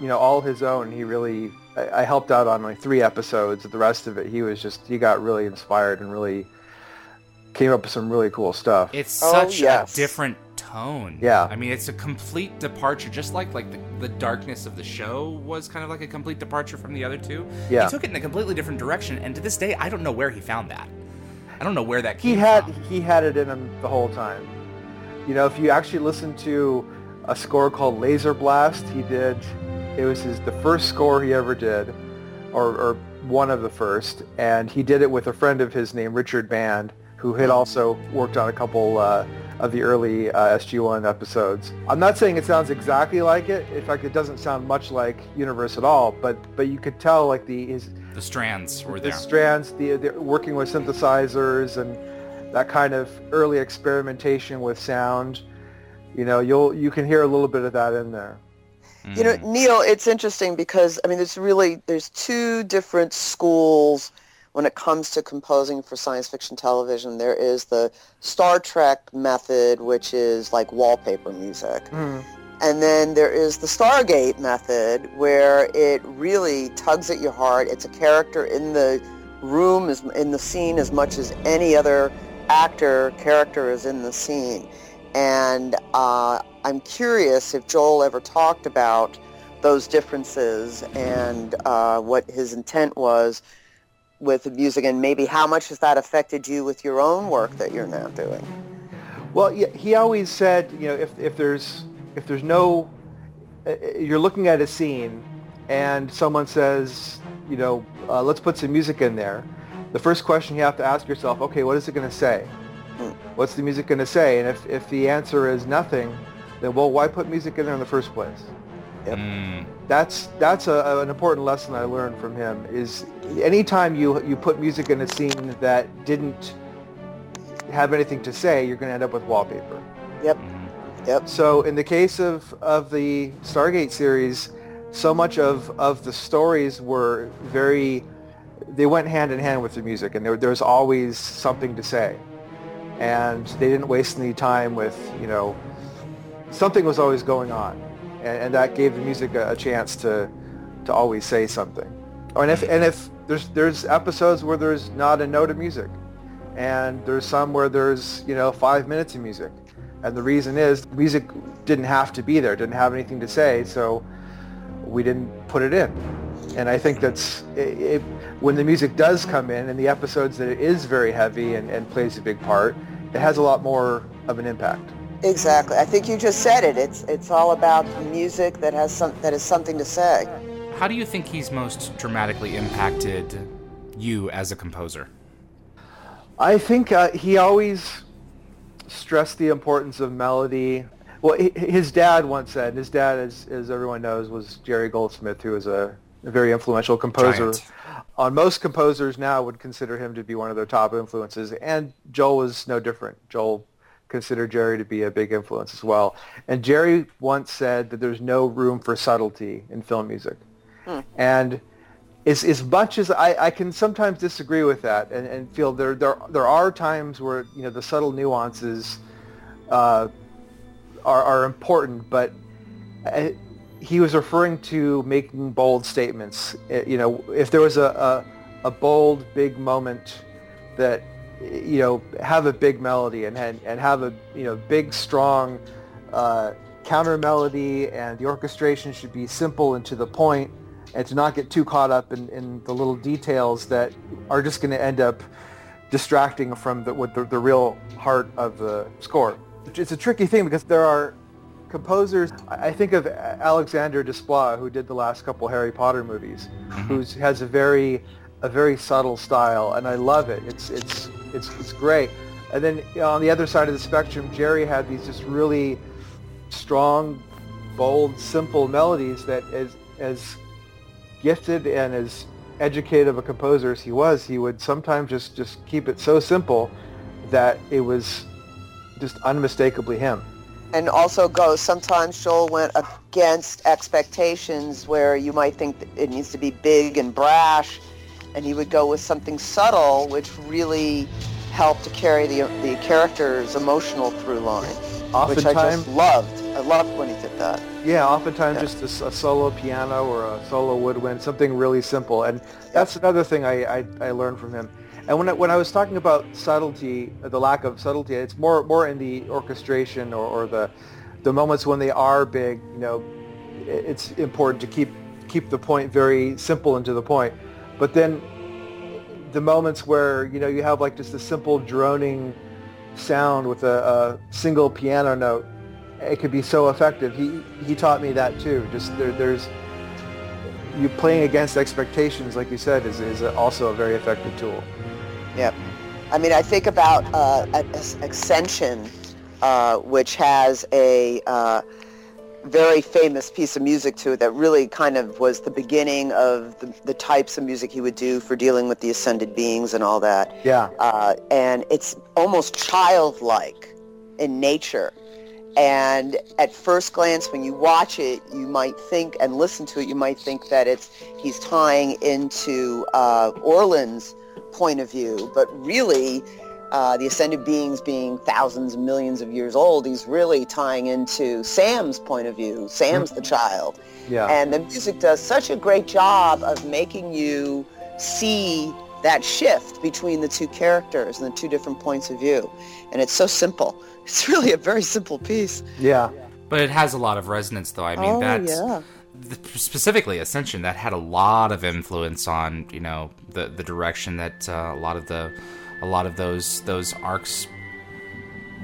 you know, all his own. He really I, I helped out on like three episodes. The rest of it, he was just he got really inspired and really came up with some really cool stuff. It's Oh, such yes. a different tone. Yeah. I mean, it's a complete departure, just like like the, the darkness of the show was kind of like a complete departure from the other two. Yeah. He took it in a completely different direction, and to this day, I don't know where he found that. I don't know where that he came had from. he had it in him the whole time. You know, if you actually listen to a score called Laser Blast, he did. It was his the first score he ever did, or, or one of the first, and he did it with a friend of his named Richard Band, who had also worked on a couple uh, of the early uh, SG-1 episodes. I'm not saying it sounds exactly like it. In fact, it doesn't sound much like Universe at all. But but you could tell like the his The strands were there. the there. strands, the, the working with synthesizers and that kind of early experimentation with sound. You know, you'll you can hear a little bit of that in there. You know, Mm. Neil, it's interesting because I mean, there's really there's two different schools when it comes to composing for science fiction television. There is the Star Trek method, which is like wallpaper music, and then there is the Stargate method, where it really tugs at your heart. It's a character in the room, is in the scene as much as any other actor character is in the scene. And uh, I'm curious if Joel ever talked about those differences and uh, what his intent was with the music, and maybe how much has that affected you with your own work that you're now doing? Well, he always said, you know, if if there's if there's no, uh, you're looking at a scene, and someone says, you know, uh, let's put some music in there. The first question you have to ask yourself, okay, what is it going to say? What's the music going to say? And if if the answer is nothing, then well, why put music in there in the first place? Mm. That's that's a, an important lesson I learned from him. Is anytime you you put music in a scene that didn't have anything to say, you're going to end up with wallpaper. Yep. Mm-hmm. Yep. So in the case of, of the Stargate series, so much of, of the stories were very, they went hand in hand with the music and there, there was always something to say. And they didn't waste any time with, you know, something was always going on. And, and that gave the music a, a chance to, to always say something. Oh, and if, and if there's, there's episodes where there's not a note of music and there's some where there's, you know, five minutes of music. And the reason is music didn't have to be there, didn't have anything to say, so we didn't put it in. and I think that's it, it, when the music does come in, and the episodes that it is very heavy and, and plays a big part, it has a lot more of an impact. Exactly. I think you just said it. It's it's all about music that has some that is something to say. How do you think he's most dramatically impacted you as a composer? I think uh, he always stressed the importance of melody. Well, his dad once said, and his dad, as, as everyone knows, was Jerry Goldsmith, who was a, a very influential composer. Giant. On most composers now would consider him to be one of their top influences, and Joel was no different. Joel considered Jerry to be a big influence as well. And Jerry once said that there's no room for subtlety in film music. Hmm. And as, as much as I, I can sometimes disagree with that and, and feel there, there, there are times where, you know, the subtle nuances uh, are, are important, but uh, he was referring to making bold statements. Uh, you know, if there was a, a, a bold, big moment that you know, have a big melody and, and, and have a, you know, big, strong uh, counter melody and the orchestration should be simple and to the point and to not get too caught up in, in the little details that are just going to end up distracting from the, what the, the real heart of the score. It's a tricky thing because there are composers. I think of Alexander Desplat, who did the last couple Harry Potter movies, mm-hmm. who has a very a very subtle style, and I love it. It's it's it's it's great. And then you know, on the other side of the spectrum, Jerry had these just really strong, bold, simple melodies that as as gifted and as educated of a composer as he was, he would sometimes just just keep it so simple that it was just unmistakably him. And also goes sometimes Joel went against expectations where you might think it needs to be big and brash and he would go with something subtle, which really helped to carry the the character's emotional through line, which I just loved. I loved when he did that. Yeah, oftentimes yeah. just a, a, solo piano or a solo woodwind, something really simple, and that's yeah. another thing I, I, I learned from him. And when I, when I was talking about subtlety, the lack of subtlety, it's more more in the orchestration or, or the the moments when they are big. You know, it's important to keep keep the point very simple and to the point. But then the moments where, you know, you have like just a simple droning sound with a, a single piano note, it could be so effective. He, he taught me that too. Just there, there's, you playing against expectations, like you said, is, is also a very effective tool. Yep. I mean, I think about uh, Ascension, uh, which has a uh, very famous piece of music to it that really kind of was the beginning of the, the types of music he would do for dealing with the ascended beings and all that. Yeah. Uh, and it's almost childlike in nature. And at first glance, when you watch it, you might think and listen to it, you might think that it's he's tying into uh, Orlin's point of view, but really uh, the ascended beings being thousands and millions of years old, he's really tying into Sam's point of view. Sam's the child. Yeah. And the music does such a great job of making you see that shift between the two characters and the two different points of view. And it's so simple. It's really a very simple piece. Yeah. But it has a lot of resonance, though. I mean, oh, that's yeah. specifically Ascension that had a lot of influence on you know the the direction that uh, a lot of the a lot of those those arcs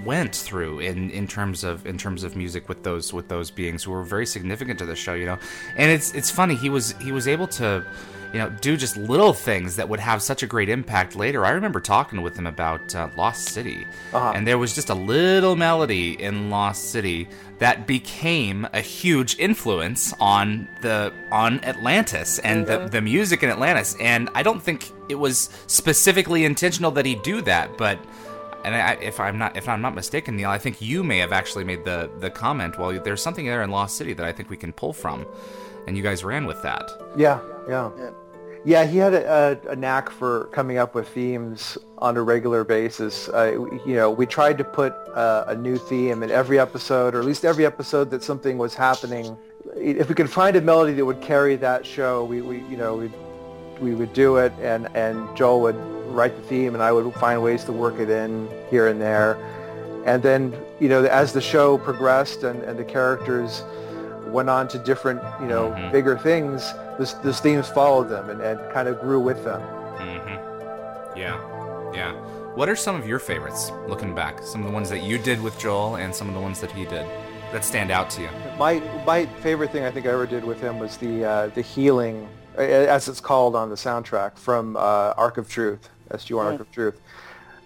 went through in in terms of in terms of music with those with those beings who were very significant to the show you know and it's it's funny he was he was able to you know do just little things that would have such a great impact later i remember talking with him about uh, lost city uh-huh. and there was just a little melody in lost city that became a huge influence on the on Atlantis and mm-hmm. the, the music in Atlantis. And I don't think it was specifically intentional that he do that, but and I, if I'm not if I'm not mistaken, Neil, I think you may have actually made the the comment. Well, there's something there in Lost City that I think we can pull from, and you guys ran with that. Yeah, yeah. yeah. He had a, a, a, knack for coming up with themes on a regular basis. Uh, you know, we tried to put uh, a new theme in every episode, or at least every episode that something was happening. If we could find a melody that would carry that show, we, we you know, we we would do it, and, and Joel would write the theme, and I would find ways to work it in here and there. And then, you know, as the show progressed and, and the characters went on to different, you know, Mhm. bigger things, this, this themes followed them and, and kind of grew with them. Mm-hmm. Yeah, yeah. What are some of your favorites, looking back? Some of the ones that you did with Joel and some of the ones that he did that stand out to you? My my favorite thing I think I ever did with him was the uh, the healing, as it's called on the soundtrack from uh, Ark of Truth, SG-1 Ark of Truth.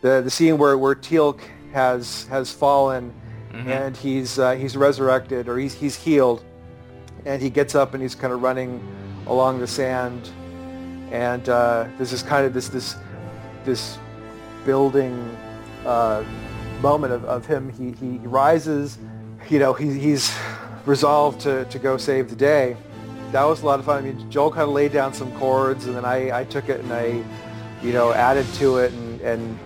The the scene where where Teal'c has has fallen and he's uh, he's resurrected or he's he's healed, and he gets up and he's kind of running along the sand, and uh, there's this kind of this this this building uh, moment of, of him. He, he rises, you know, he, he's resolved to, to go save the day. That was a lot of fun. I mean, Joel kind of laid down some chords, and then I, I took it and I, you know, added to it and, and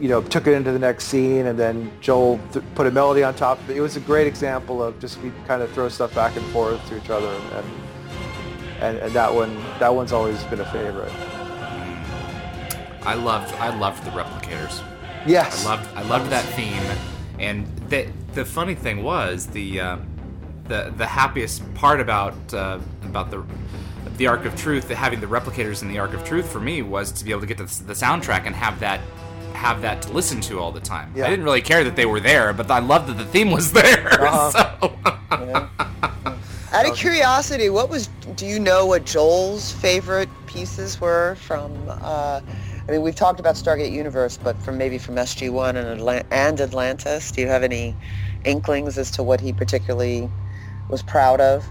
you know, took it into the next scene, and then Joel th- put a melody on top of it. It was a great example of just we kind of throw stuff back and forth to each other, and and, and that one that one's always been a favorite. I loved, I loved the replicators. Yes, I loved I loved that theme, and the the funny thing was the uh, the the happiest part about uh, about the the Ark of Truth, the, having the replicators in the Ark of Truth for me was to be able to get to the soundtrack and have that have that to listen to all the time. Yeah. I didn't really care that they were there, but I loved that the theme was there. Uh-huh. So Out of curiosity, what was? Do you know what Joel's favorite pieces were from? Uh, I mean, we've talked about Stargate Universe, but from maybe from SG One and, Atla- and Atlantis, do you have any inklings as to what he particularly was proud of?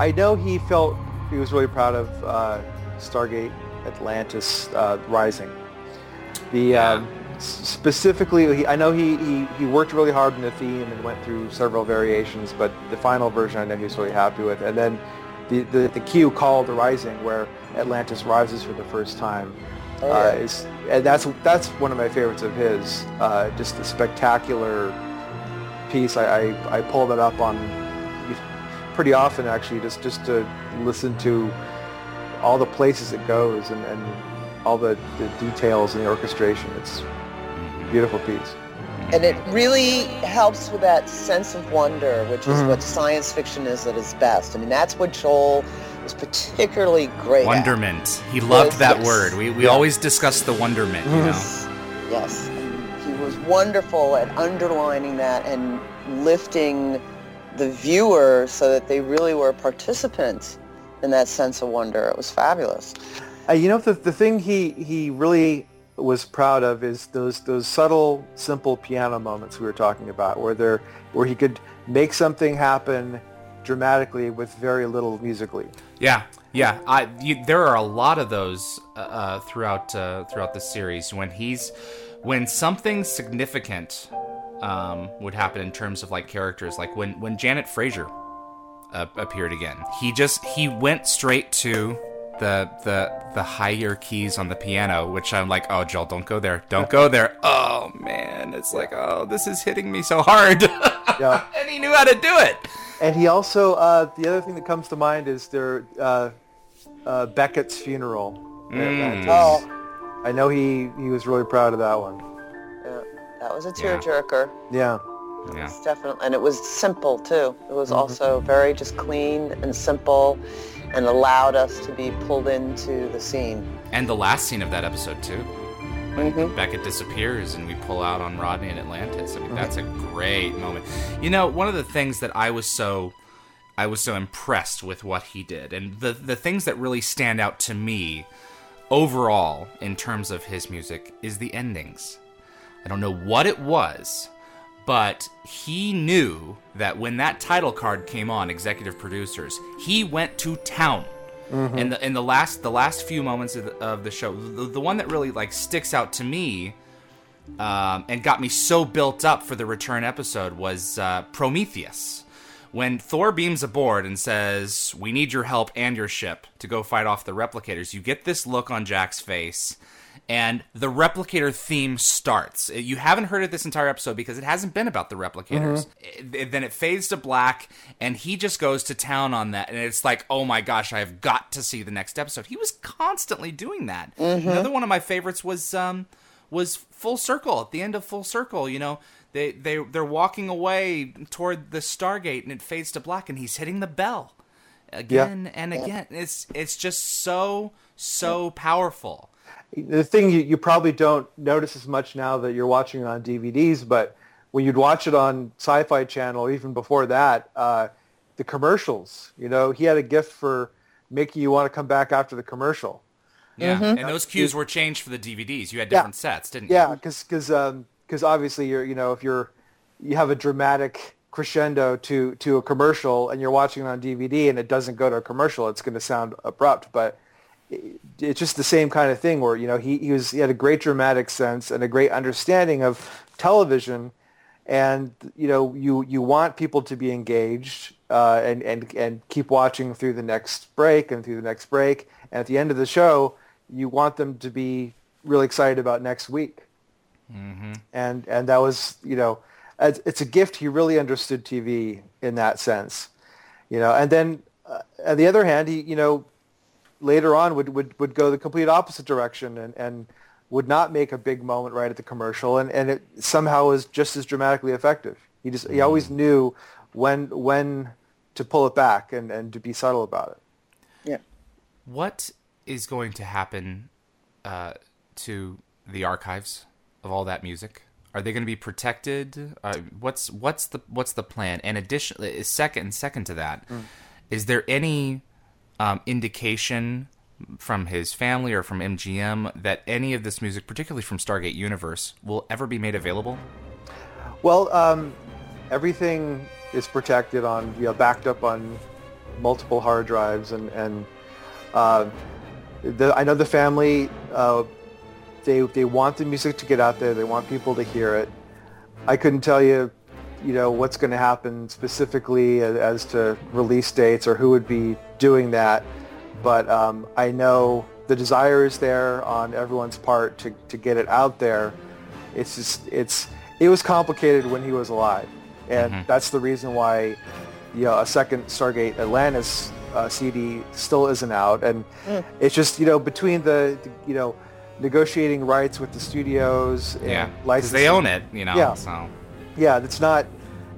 I know he felt he was really proud of uh, Stargate Atlantis uh, Rising. The um, specifically, he, I know he, he, he worked really hard on the theme and went through several variations, but the final version I know he was really happy with. And then the, the, the cue called The Rising, where Atlantis rises for the first time, Oh, uh, is and that's that's one of my favorites of his. Uh, just a spectacular piece. I, I, I pull that up on pretty often actually, just just to listen to all the places it goes and, and all the, the details and the orchestration. It's a beautiful piece. And it really helps with that sense of wonder, which is Mhm. what science fiction is at its best. I mean, that's what Joel was particularly great at. wonderment. He loved Yes, that yes. word. We we Yeah. always discuss the wonderment, you know. Yes. Yes. And He was wonderful at underlining that and lifting the viewer so that they really were participants in that sense of wonder. It was fabulous. Uh, you know, the, the thing he, he really was proud of is those those subtle, simple piano moments we were talking about, where there where he could make something happen dramatically with very little musically. Yeah, yeah. I you, there are a lot of those uh, uh, throughout uh, throughout the series when he's when something significant um, would happen in terms of like characters, like when when Janet Fraiser uh, appeared again. He just he went straight to the the the higher keys on the piano, which I'm like, oh Joel, don't go there, don't go there. Oh man, it's like, oh, this is hitting me so hard. Yeah. and he knew how to do it. And he also, uh, the other thing that comes to mind is their uh, uh, Beckett's funeral. Mm. Oh, I know he, he was really proud of that one. Yeah. That was a Yeah. tearjerker. Yeah. Yeah. It's definitely, and it was simple too. It was also very just clean and simple, and allowed us to be pulled into the scene. And the last scene of that episode too. Mhm. Beckett disappears and we pull out on Rodney and Atlantis. I mean, that's a great moment. You know, one of the things that I was so I was so impressed with what he did, and the the things that really stand out to me overall in terms of his music is the endings. I don't know what it was, but he knew that when that title card came on, executive producers, he went to town. In the in the last the last few moments of the, of the show, the, the one that really like sticks out to me um, and got me so built up for the return episode was uh, Prometheus. When Thor beams aboard and says, "We need your help and your ship to go fight off the replicators," you get this look on Jack's face, and the replicator theme starts. Uh, you haven't heard it this entire episode because it hasn't been about the replicators. Mm-hmm. Uh, it- then it fades to black, and he just goes to town on that, and it's like, oh my gosh, I have got to see the next episode. He was constantly doing that. Mm-hmm. Another one of my favorites was um, was Full Circle at the end of Full Circle. You know, they they they're walking away toward the Stargate, and it fades to black, and he's hitting the bell again and again. It's it's just so so powerful. The thing you, you probably don't notice as much now that you're watching it on DVDs, but when you'd watch it on Sci-Fi Channel, even before that, uh, the commercials. You know, he had a gift for making you want to come back after the commercial. Yeah, and those cues were changed for the DVDs. You had different Yeah. sets, didn't you? Yeah, because because um, obviously you're you know if you're you have a dramatic crescendo to to a commercial and you're watching it on DVD and it doesn't go to a commercial, it's going to sound abrupt. But it, it's just the same kind of thing where you know he he was he had a great dramatic sense and a great understanding of television, and you know you you want people to be engaged uh, and and and keep watching through the next break and through the next break, and at the end of the show you want them to be really excited about next week. And and that was you know it's, it's a gift he really understood tv in that sense you know. And then uh, on the other hand he you know later on would would, would go the complete opposite direction and and would not make a big moment right at the commercial and and it somehow was just as dramatically effective he just he always knew when when to pull it back and and to be subtle about it Yeah. What is going to happen uh, to the archives of all that music? Are they going to be protected? Uh, what's what's the what's the plan? And addition, uh, second second to that, is there any um, indication from his family or from MGM that any of this music, particularly from Stargate Universe, will ever be made available? Well, um, everything is protected on, you know, backed up on multiple hard drives, and and uh, the, I know the family, uh, they they want the music to get out there. They want people to hear it. I couldn't tell you, you know, what's going to happen specifically as, as to release dates or who would be doing that, but um, I know the desire is there on everyone's part to, to get it out there. It's just it's it was complicated when he was alive, and that's the reason why you know a second Stargate Atlantis uh, CD still isn't out, and it's just you know between the, the you know negotiating rights with the studios and Yeah, licensing. they own it, you know. Yeah. So Yeah, it's not.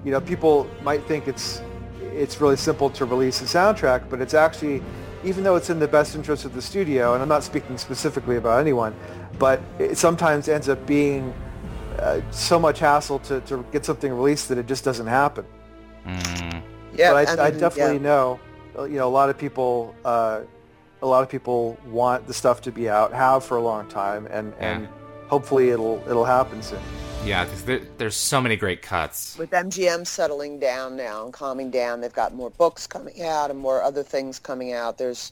You know, people might think it's it's really simple to release a soundtrack, but it's actually, even though it's in the best interest of the studio, and I'm not speaking specifically about anyone, but it sometimes ends up being uh, so much hassle to, to get something released that it just doesn't happen. Yeah, but I, I mean, definitely yeah. know, uh, you know, a lot of people, uh, a lot of people want the stuff to be out, have for a long time, and, and Yeah. Hopefully it'll it'll happen soon. Yeah, there, there's so many great cuts. with MGM settling down now and calming down, they've got more books coming out and more other things coming out. There's,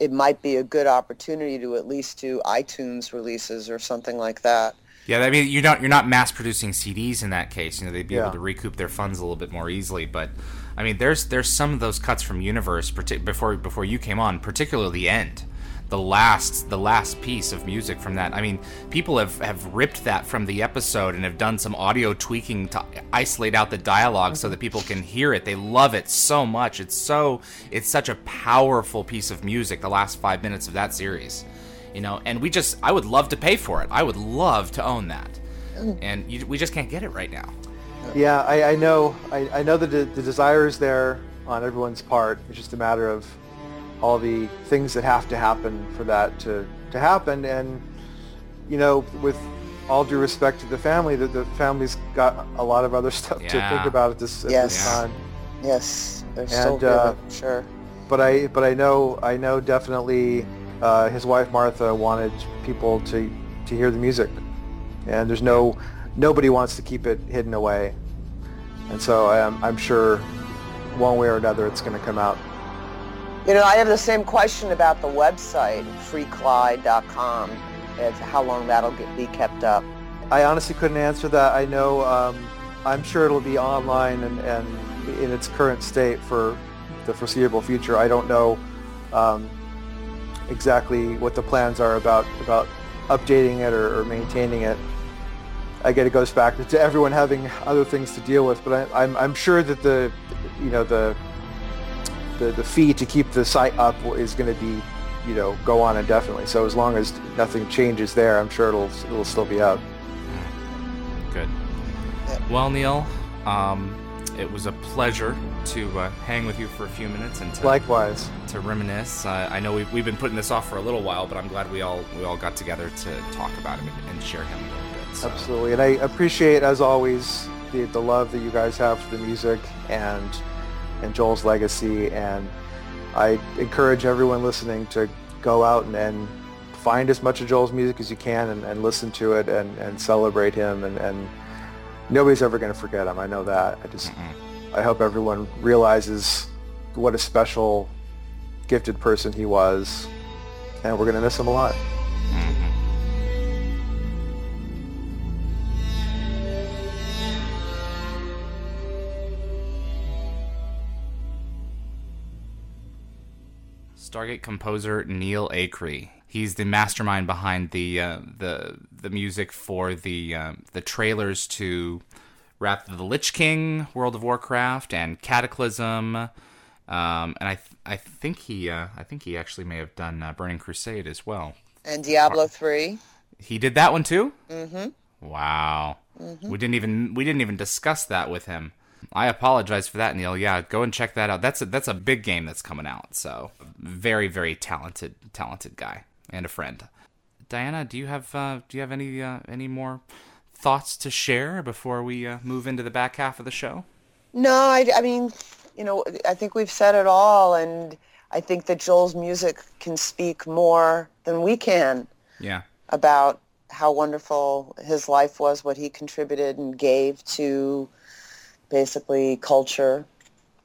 it might be a good opportunity to at least do iTunes releases or something like that. Yeah, I mean, you're not you're not mass producing CDs in that case. You know, they'd be Yeah. able to recoup their funds a little bit more easily. But I mean, there's there's some of those cuts from Universe partic- before before you came on, particularly the end, the last the last piece of music from that. I mean, people have have ripped that from the episode and have done some audio tweaking to isolate out the dialogue so mm-hmm. that people can hear it. They love it so much. It's so it's such a powerful piece of music. The last five minutes of that series you know and we just i would love to pay for it i would love to own that mm. and you, we just can't get it right now Yeah, I, I know. I, I know that the, the desire is there on everyone's part. It's just a matter of all the things that have to happen for that to, to happen. And you know, with all due respect to the family, that the family's got a lot of other stuff to think about at this at Yes. this time. Yes, they're still And, uh, good, sure. But I but I know I know definitely uh, his wife Martha wanted people to to hear the music, and there's no nobody wants to keep it hidden away, and so I'm I'm sure one way or another it's going to come out. You know, I have the same question about the website, freeclyde.com, as how long that'll get, be kept up. I honestly couldn't answer that. I know um, I'm sure it'll be online and, and in its current state for the foreseeable future. I don't know um, exactly what the plans are about about updating it or, or maintaining it. I get it goes back to everyone having other things to deal with, but I, I'm, I'm sure that the you know the the, the fee to keep the site up is going to be you know go on indefinitely. So as long as nothing changes there, I'm sure it'll it'll still be up. good Well, Neil, um, it was a pleasure to uh, hang with you for a few minutes and to, Likewise. to reminisce. Uh, I know we've, we've been putting this off for a little while, but I'm glad we all we all got together to talk about him and, and share him a little bit. So. Absolutely. And I appreciate, as always, the, the love that you guys have for the music and and Joel's legacy. And I encourage everyone listening to go out and, and find as much of Joel's music as you can and, and listen to it and, and celebrate him. And, and nobody's ever going to forget him. I know that. I just, mm-hmm. I hope everyone realizes what a special, gifted person he was. And we're going to miss him a lot. Stargate composer Neil Acree. He's the mastermind behind the uh, the the music for the um, the trailers to Wrath of the Lich King, World of Warcraft, and Cataclysm. Um, and I th- I think he uh, I think he actually may have done uh, Burning Crusade as well. And Diablo 3. He did that one too. Mm-hmm. Wow. Mm-hmm. We didn't even we didn't even discuss that with him. I apologize for that, Neil. Yeah, go and check that out. That's a, that's a big game that's coming out. So very very talented talented guy and a friend. Diana, do you have uh, do you have any uh, any more thoughts to share before we uh, move into the back half of the show? No, I, I mean, you know, I think we've said it all, and I think that Joel's music can speak more than we can Yeah. about how wonderful his life was, what he contributed and gave to basically culture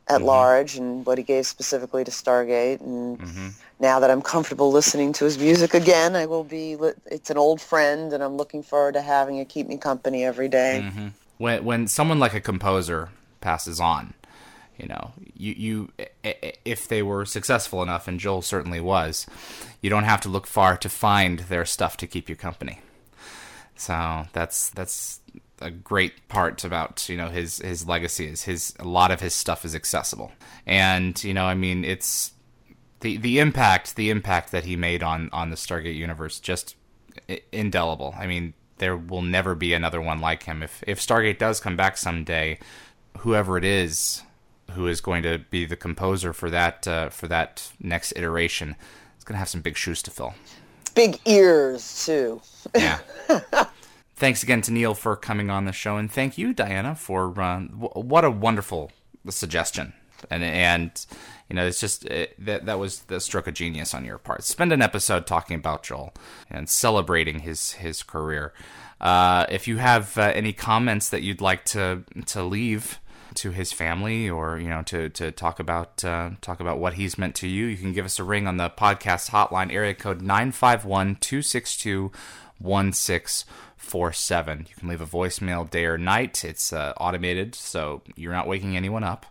at mm-hmm. large, and what he gave specifically to Stargate. And mm-hmm. now that I'm comfortable listening to his music again, I will be. Li- it's an old friend, and I'm looking forward to having it keep me company every day. Mm-hmm. when when someone like a composer passes on, you know, you you if they were successful enough, and Joel certainly was, you don't have to look far to find their stuff to keep you company. So that's that's a great part about you know his his legacy is his a lot of his stuff is accessible, and you know I mean it's the the impact the impact that he made on on the Stargate universe just indelible. I mean, there will never be another one like him. If if Stargate does come back someday, whoever it is who is going to be the composer for that uh, for that next iteration is going to have some big shoes to fill. Big ears too. Yeah. Thanks again to Neil for coming on the show, and thank you, Diana, for uh, w- what a wonderful suggestion. And and you know, it's just it, that that was the stroke of genius on your part. Spend an episode talking about Joel and celebrating his his career. Uh, if you have uh, any comments that you'd like to to leave to his family or you know to to talk about uh, talk about what he's meant to you you can give us a ring on the podcast hotline area code 951-262-1647 you can leave a voicemail day or night it's uh, automated so you're not waking anyone up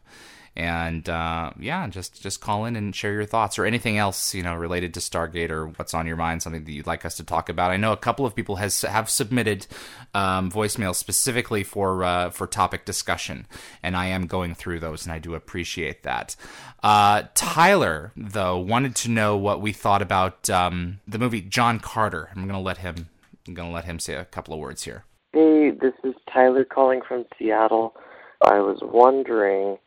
and uh, yeah, just just call in and share your thoughts or anything else you know related to Stargate or what's on your mind, something that you'd like us to talk about. I know a couple of people has have submitted um, voicemails specifically for uh, for topic discussion, and I am going through those, and I do appreciate that. Uh, Tyler though wanted to know what we thought about um, the movie John Carter. I'm gonna let him I'm gonna let him say a couple of words here. Hey, this is Tyler calling from Seattle. I was wondering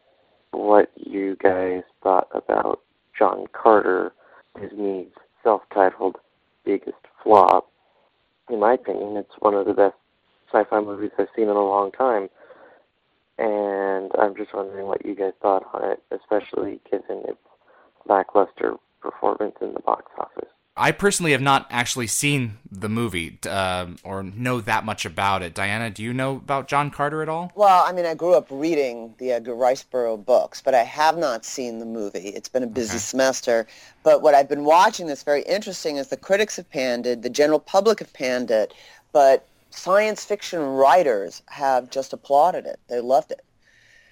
what you guys thought about John Carter, Disney's self-titled biggest flop. In my opinion, it's one of the best sci-fi movies I've seen in a long time. And I'm just wondering what you guys thought on it, especially given its lackluster performance in the box office. I personally have not actually seen the movie um or know that much about it. Diana, do you know about John Carter at all? Well, I mean, I grew up reading the Edgar Rice Burroughs books, but I have not seen the movie. It's been a busy semester. But what I've been watching that's very interesting is the critics have panned it, the general public have panned it, but science fiction writers have just applauded it. They loved it.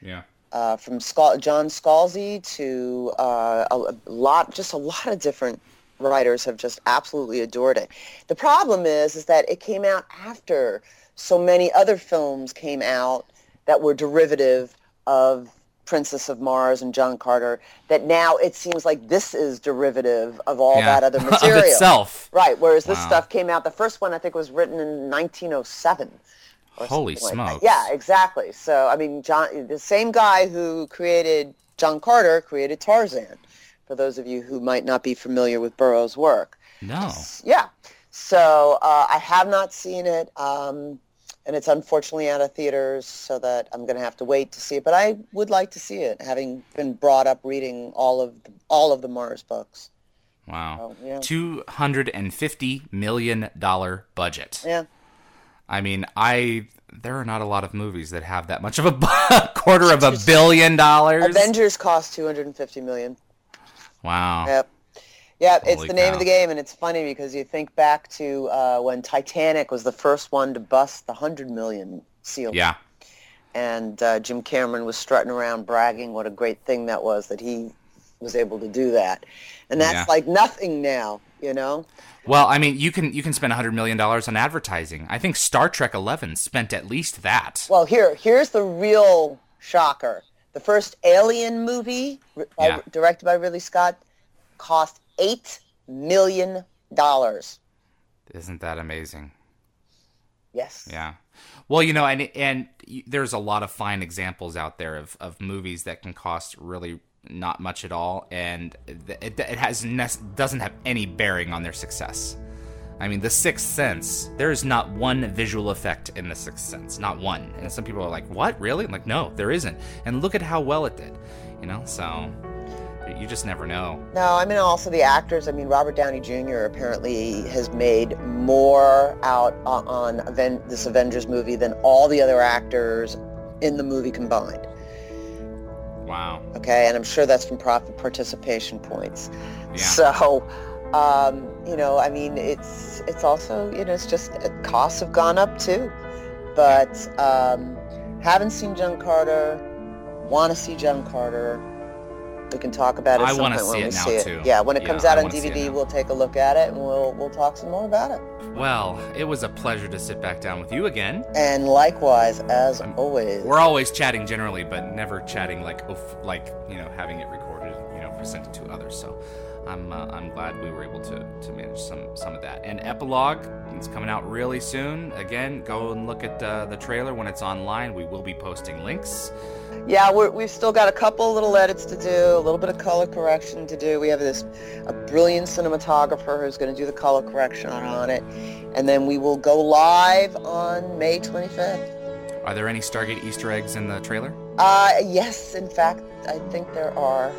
Yeah. Uh, from Scal- John Scalzi to uh, a lot, just a lot of different writers have just absolutely adored it. The problem is, is that it came out after so many other films came out that were derivative of Princess of Mars and John Carter. That now it seems like this is derivative of all Yeah. that other Of material. itself. Right. Whereas this Wow. stuff came out. The first one I think was written in 1907. Holy something like smokes. Yeah, exactly. So I mean, John, the same guy who created John Carter created Tarzan. For those of you who might not be familiar with Burroughs' work. No. Yeah. So uh, I have not seen it, um, and it's unfortunately out of theaters, so that I'm going to have to wait to see it. But I would like to see it, having been brought up reading all of the, all of the Mars books. Wow. Oh, yeah. Two hundred and fifty million dollar budget. Yeah. I mean, I there are not a lot of movies that have that much of a quarter of a billion dollars. Avengers cost 250 million. Wow. Yep. Yep, it's Holy the name of the game, and it's funny because you think back to uh, when Titanic was the first one to bust the 100 million seal. Yeah. And uh, Jim Cameron was strutting around bragging what a great thing that was that he was able to do that. And that's Yeah. like nothing now, you know? Well, I mean, you can you can spend hundred million dollars on advertising. I think Star Trek Eleven spent at least that. Well, here, here's the real shocker. The first Alien movie, Yeah. directed by Ridley Scott, cost $8 million. Isn't that amazing? Yes. Yeah. Well, you know, and and there's a lot of fine examples out there of, of movies that can cost really not much at all, and it, it has doesn't have any bearing on their success. I mean, The Sixth Sense. There is not one visual effect in The Sixth Sense, not one. And some people are like, "What? Really?" I'm like, no, there isn't. And look at how well it did. You know, so you just never know. No, I mean also the actors. I mean Robert Downey Jr. apparently has made more out on Aven- this Avengers movie than all the other actors in the movie combined. Wow. Okay, and I'm sure that's from profit participation points. Yeah. So, um, you know, I mean, it's it's also you know it's just uh, costs have gone up too, but um, haven't seen John Carter, want to see John Carter. We can talk about it. I wanna see it now, see it. too. Yeah, when it Yeah, comes I out on see it DVD, we'll take a look at it and we'll we'll talk some more about it. Well, it was a pleasure to sit back down with you again. And likewise, as I'm, always, We're always chatting generally, but never chatting like oof, like you know having it recorded, you know, presented to others. So I'm uh, I'm glad we were able to to manage some some of that. And epilogue, it's coming out really soon. Again, go and look at uh, the trailer when it's online. We will be posting links. Yeah, we're, we've still got a couple little edits to do, a little bit of color correction to do. We have this a brilliant cinematographer who's going to do the color correction on, on it, and then we will go live on May 25th. Are there any Stargate Easter eggs in the trailer? Uh, yes, in fact, I think there are.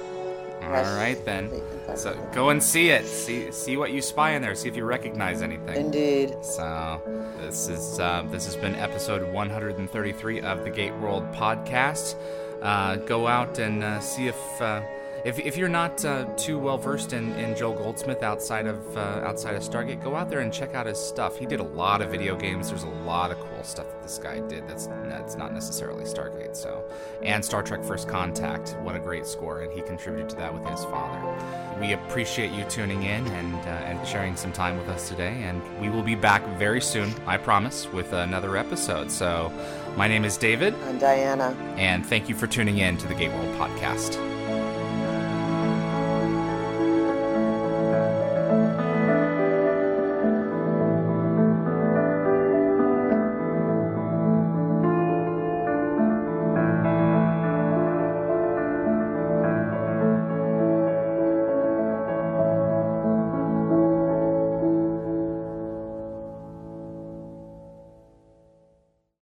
All right then. So go and see it. See see what you spy in there. See if you recognize anything. Indeed. So this is uh, this has been episode 133 of the GateWorld podcast. Uh, go out and uh, see if, uh, if if you're not uh, too well versed in, in Joel Goldsmith outside of uh, outside of Stargate, go out there and check out his stuff. He did a lot of video games. There's a lot of cool stuff that this guy did. That's that's not necessarily Stargate. So and Star Trek First Contact. What a great score, and he contributed to that with his father. We appreciate you tuning in and uh, and sharing some time with us today. And we will be back very soon, I promise, with another episode. So, my name is David, I'm Diana. and thank you for tuning in to the GateWorld Podcast.